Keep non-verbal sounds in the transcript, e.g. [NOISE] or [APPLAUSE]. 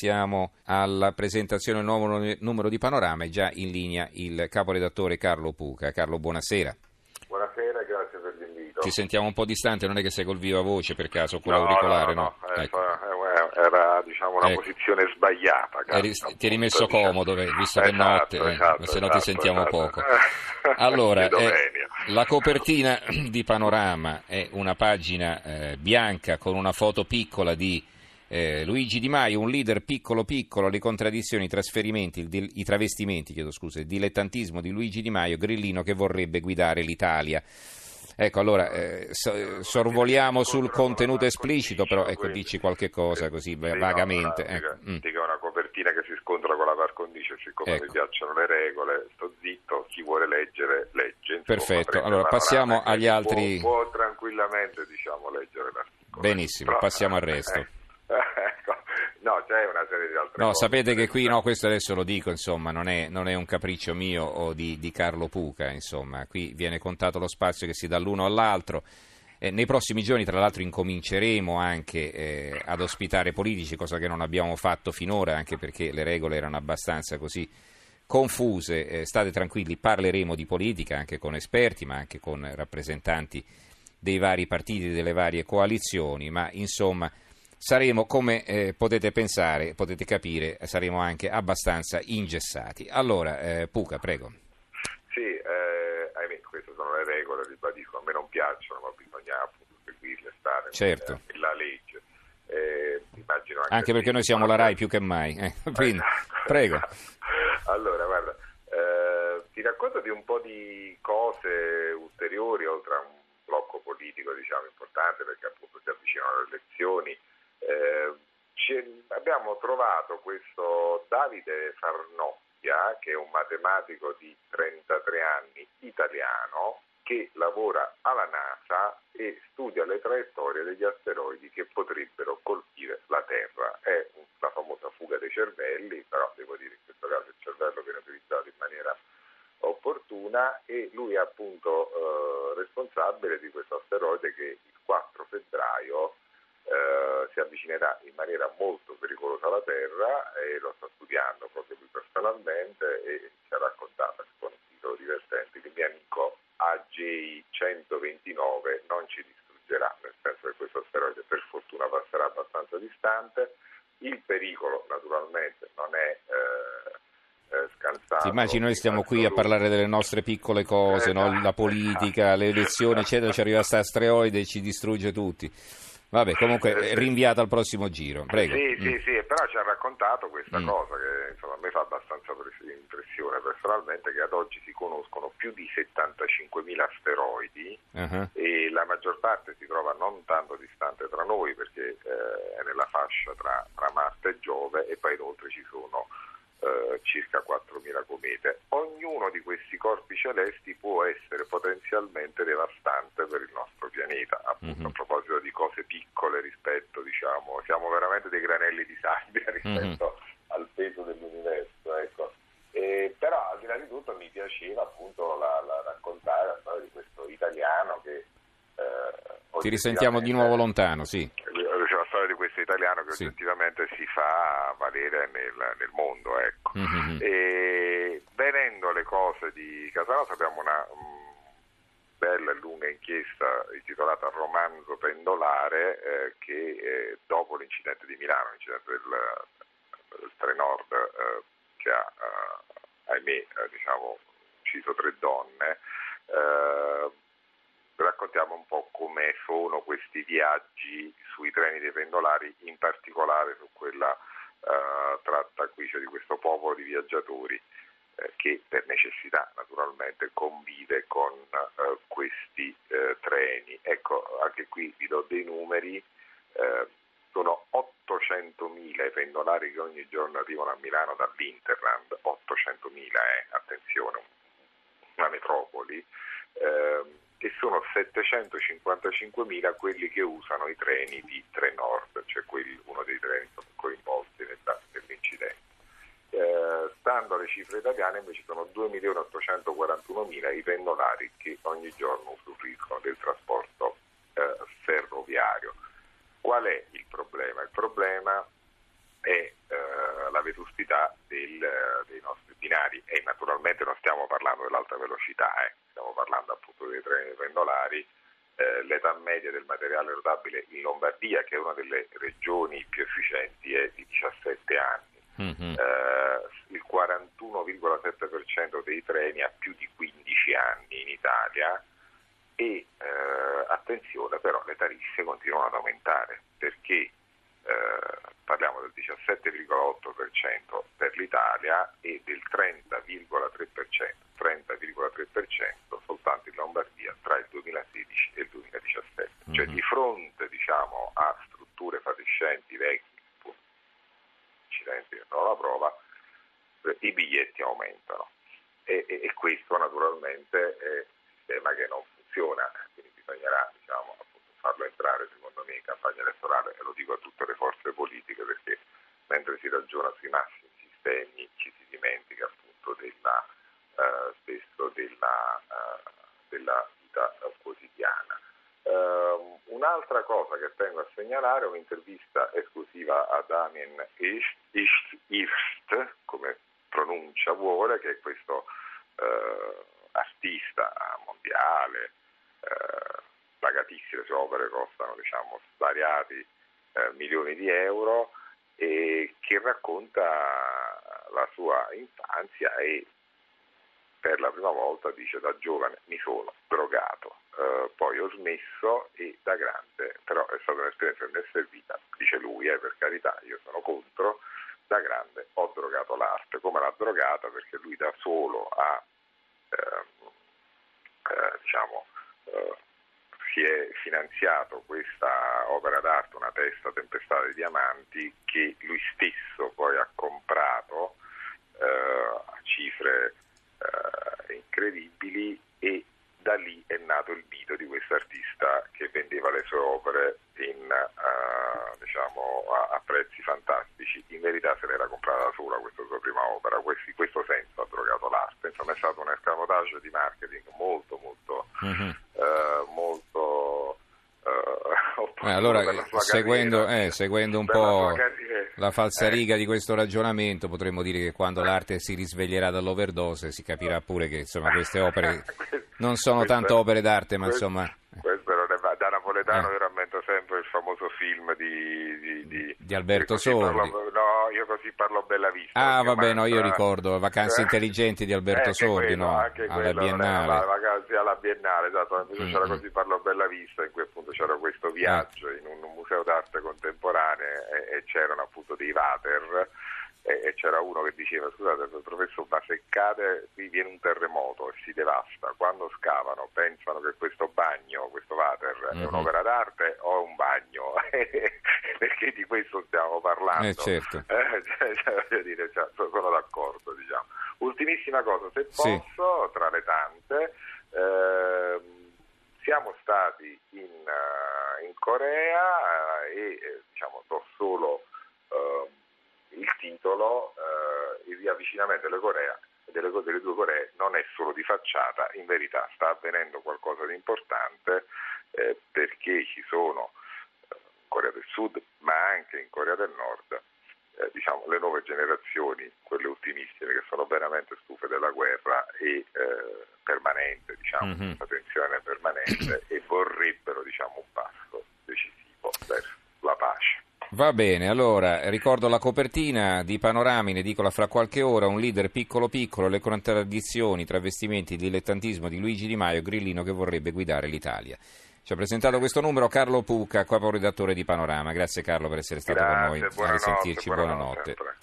passiamo alla presentazione del nuovo numero di Panorama. È già in linea il caporedattore Carlo Puca. Carlo, buonasera. Buonasera, grazie per l'invito. Ci sentiamo un po' distante, non è che sei col viva voce per caso, con no, l'auricolare, no? no, no. Ecco. Era diciamo, una ecco. posizione sbagliata. Eri, ti eri messo comodo, visto che è notte, esatto, eh, esatto, se no esatto, ti sentiamo esatto. poco. [LAUGHS] Allora, eh, la copertina [CLEARS THROAT] di Panorama è una pagina eh, bianca con una foto piccola di eh, Luigi Di Maio, un leader piccolo piccolo, le contraddizioni, i trasferimenti, il, i travestimenti, chiedo scusa, il dilettantismo di Luigi Di Maio, grillino che vorrebbe guidare l'Italia. Ecco, allora eh, sorvoliamo sul contenuto esplicito, però ecco, dici qualche cosa così vagamente. Ecco. Mm. Dica una copertina che si scontra con la par condicio, siccome ecco. mi piacciono le regole, sto zitto, chi vuole leggere legge. Insomma, Perfetto, allora passiamo agli altri... Può, può tranquillamente diciamo, leggere l'articolo. Benissimo, passiamo al resto. C'è una serie di altre no, cose. sapete che qui, no, questo adesso lo dico, insomma, non è, non è un capriccio mio o di, di, Carlo Puca, insomma, qui viene contato lo spazio che si dà l'uno all'altro. Eh, nei prossimi giorni, tra l'altro, incominceremo anche eh, ad ospitare politici, cosa che non abbiamo fatto finora, anche perché le regole erano abbastanza così confuse. Eh, state tranquilli, parleremo di politica anche con esperti, ma anche con rappresentanti dei vari partiti, delle varie coalizioni, ma insomma saremo, come eh, potete pensare, potete capire, saremo anche abbastanza ingessati. Allora, eh, Puca, prego. Sì, eh, ahimè, queste sono le regole, ribadisco, a me non piacciono, ma bisogna appunto seguirle, stare certo. nella legge. Eh, immagino anche, anche perché noi siamo la RAI più che mai, eh, [LAUGHS] quindi, prego. [LAUGHS] allora, guarda, eh, ti racconto di un po' di cose ulteriori, oltre a un blocco politico diciamo, importante, perché appunto si avvicinano le elezioni, eh, abbiamo trovato questo Davide Farnocchia, che è un matematico di 33 anni italiano, che lavora alla NASA e studia le traiettorie degli asteroidi che potrebbero colpire la Terra. È la famosa fuga dei cervelli, però devo dire che in questo caso il cervello viene utilizzato in maniera opportuna e lui è appunto eh, responsabile di questo asteroide che il 4 febbraio eh, si avvicinerà in maniera molto pericolosa alla Terra e lo sta studiando proprio lui personalmente e ci ha raccontato con un titolo divertente che il mio amico AJ129 non ci distruggerà, nel senso che questo asteroide per fortuna passerà abbastanza distante. Il pericolo naturalmente non è eh, eh scansato. Ti immagini noi stiamo qui a parlare delle nostre piccole cose, eh, no? la politica, le elezioni, eccetera, ci arriva questo asteroide e ci distrugge tutti. Vabbè, comunque rinviata al prossimo giro. Prego. Sì, mm. sì, sì, però ci ha raccontato questa mm. cosa che insomma, a me fa abbastanza impressione personalmente che ad oggi si conoscono più di 75.000 asteroidi uh-huh. e la maggior parte si trova non tanto distante tra noi perché eh, è nella fascia tra, tra Marte e Giove e poi inoltre ci sono eh, circa 4.000 comete. Ognuno di questi corpi celesti può essere potenzialmente devastante per il nostro pianeta. Appunto, mm-hmm. a proposito di cose piccole rispetto, diciamo, siamo veramente dei granelli di sabbia [LAUGHS] rispetto mm-hmm. al peso dell'universo. Ecco. E, però al di là di tutto mi piaceva appunto la, la raccontare la storia di questo italiano che... Eh, Ti risentiamo di nuovo lontano, sì questo italiano che sì. oggettivamente si fa valere nel, nel mondo. Ecco. Mm-hmm. E, venendo le cose di Casanova abbiamo una um, bella e lunga inchiesta intitolata Romanzo pendolare eh, che eh, dopo l'incidente di Milano, l'incidente del, del Trenord eh, che ha, eh, ahimè, eh, diciamo, ucciso tre donne, eh, raccontiamo un po' come sono questi viaggi sui treni dei pendolari, in particolare su quella tratta qui, cioè di questo popolo di viaggiatori che per necessità naturalmente convive con uh, questi uh, treni. Ecco, anche qui vi do dei numeri, sono 800.000 i pendolari che ogni giorno arrivano a Milano dall'Interland, 800.000 eh, attenzione, una metropoli. Eh, e sono 755.000 quelli che usano i treni di Trenord, cioè quelli, uno dei treni coinvolti Stando alle cifre italiane invece sono 2.841.000 i pendolari che ogni giorno usufruiscono del trasporto eh, ferroviario. Qual è il problema? Il problema è eh, la vetustità del, eh, dei nostri binari e naturalmente non stiamo parlando dell'alta velocità, eh. stiamo parlando appunto dei treni pendolari eh, l'età media del materiale rotabile in Lombardia, che è una delle regioni più efficienti, è di 17 anni. Mm-hmm. Eh, il 41,7% dei treni ha più di 15 anni in Italia e eh, attenzione però le tariffe continuano ad aumentare perché eh, parliamo del 17,8% per l'Italia e del 30,3%, 30,3% soltanto in Lombardia tra il 2016 e il 2017. Mm-hmm. Cioè di fronte diciamo, a strutture fatiscenti vecchie, incidenti che non la prova, i biglietti aumentano e, e, e questo naturalmente è un sistema che non funziona, quindi bisognerà diciamo, farlo entrare secondo me in campagna elettorale e lo dico a tutte le forze politiche perché mentre si ragiona sui massimi sistemi ci si dimentica appunto della, eh, spesso della, eh, della vita quotidiana. Uh, un'altra cosa che tengo a segnalare è un'intervista esclusiva a Damien Hirst, come pronuncia vuole, che questo uh, artista mondiale, uh, pagatissime, le sue opere costano diciamo, svariati eh, milioni di euro e che racconta la sua infanzia e per la prima volta dice da giovane mi sono drogato, eh, poi ho smesso e da grande, però è stata un'esperienza che mi è servita, dice lui, eh, per carità, io sono contro, da grande ho drogato l'arte, come l'ha drogata perché lui da solo ha ehm, eh, diciamo, eh, si è finanziato questa opera d'arte, una testa tempestata di diamanti, che lui stesso poi ha comprato eh, a cifre eh, incredibili e da lì è nato il mito di questo artista che vendeva le sue opere in, uh, diciamo, a, a, prezzi fantastici. In verità se l'era comprata da sola questa sua prima opera, in questo senso ha drogato l'arte. Insomma è stato un escamotage di marketing molto molto, mm-hmm. uh, molto [LAUGHS] uh, eh, allora, seguendo, eh, seguendo, un po' la falsariga eh. di questo ragionamento, potremmo dire che quando l'arte si risveglierà dall'overdose si capirà pure che insomma, queste opere [LAUGHS] non sono tanto opere d'arte, ma questo, insomma... Questo non è, da napoletano eh. io rammento sempre il famoso film di... Di, Alberto Sordi. Parlo, no, io così parlo Bella Vista. Ah, vabbè, no, io ricordo Vacanze eh. intelligenti di Alberto Sordi, quello, no? Anche alla quello, Biennale. La, vacanze alla Biennale, esatto, mm-hmm. c'era così parlo Bella Vista, in cui appunto c'era questo viaggio ah. in un, un museo d'arte contemporanea e, e c'erano appunto dei water e, c'era uno che diceva scusate professore ma se cade qui viene un terremoto e si devasta quando scavano pensano che questo bagno questo water mm-hmm. è mhm. un'opera d'arte o è un bagno [LAUGHS] perché di questo stiamo parlando eh, certo. eh, [LAUGHS] cioè, cioè, dire, cioè, sono d'accordo diciamo. ultimissima cosa se posso sì. tra le tante eh, siamo stati in, uh, in Corea uh, e eh, diciamo do solo titolo eh, il riavvicinamento delle, Corea, delle, delle, due Coree non è solo di facciata, in verità sta avvenendo qualcosa di importante eh, perché ci sono eh, in Corea del Sud ma anche in Corea del Nord eh, diciamo, le nuove generazioni, quelle ultimissime che sono veramente stufe della guerra e eh, permanente, diciamo, mm-hmm. la tensione permanente e vorrebbero diciamo, un passo decisivo verso la pace. Va bene, allora ricordo la copertina di Panorami, ne dicola fra qualche ora, un leader piccolo piccolo, le contraddizioni, travestimenti, dilettantismo di Luigi Di Maio, grillino che vorrebbe guidare l'Italia. Ci ha presentato questo numero Carlo Pucca, capo redattore di Panorama. Grazie Carlo per essere stato Grazie, con noi. A risentirci, buonanotte. buonanotte.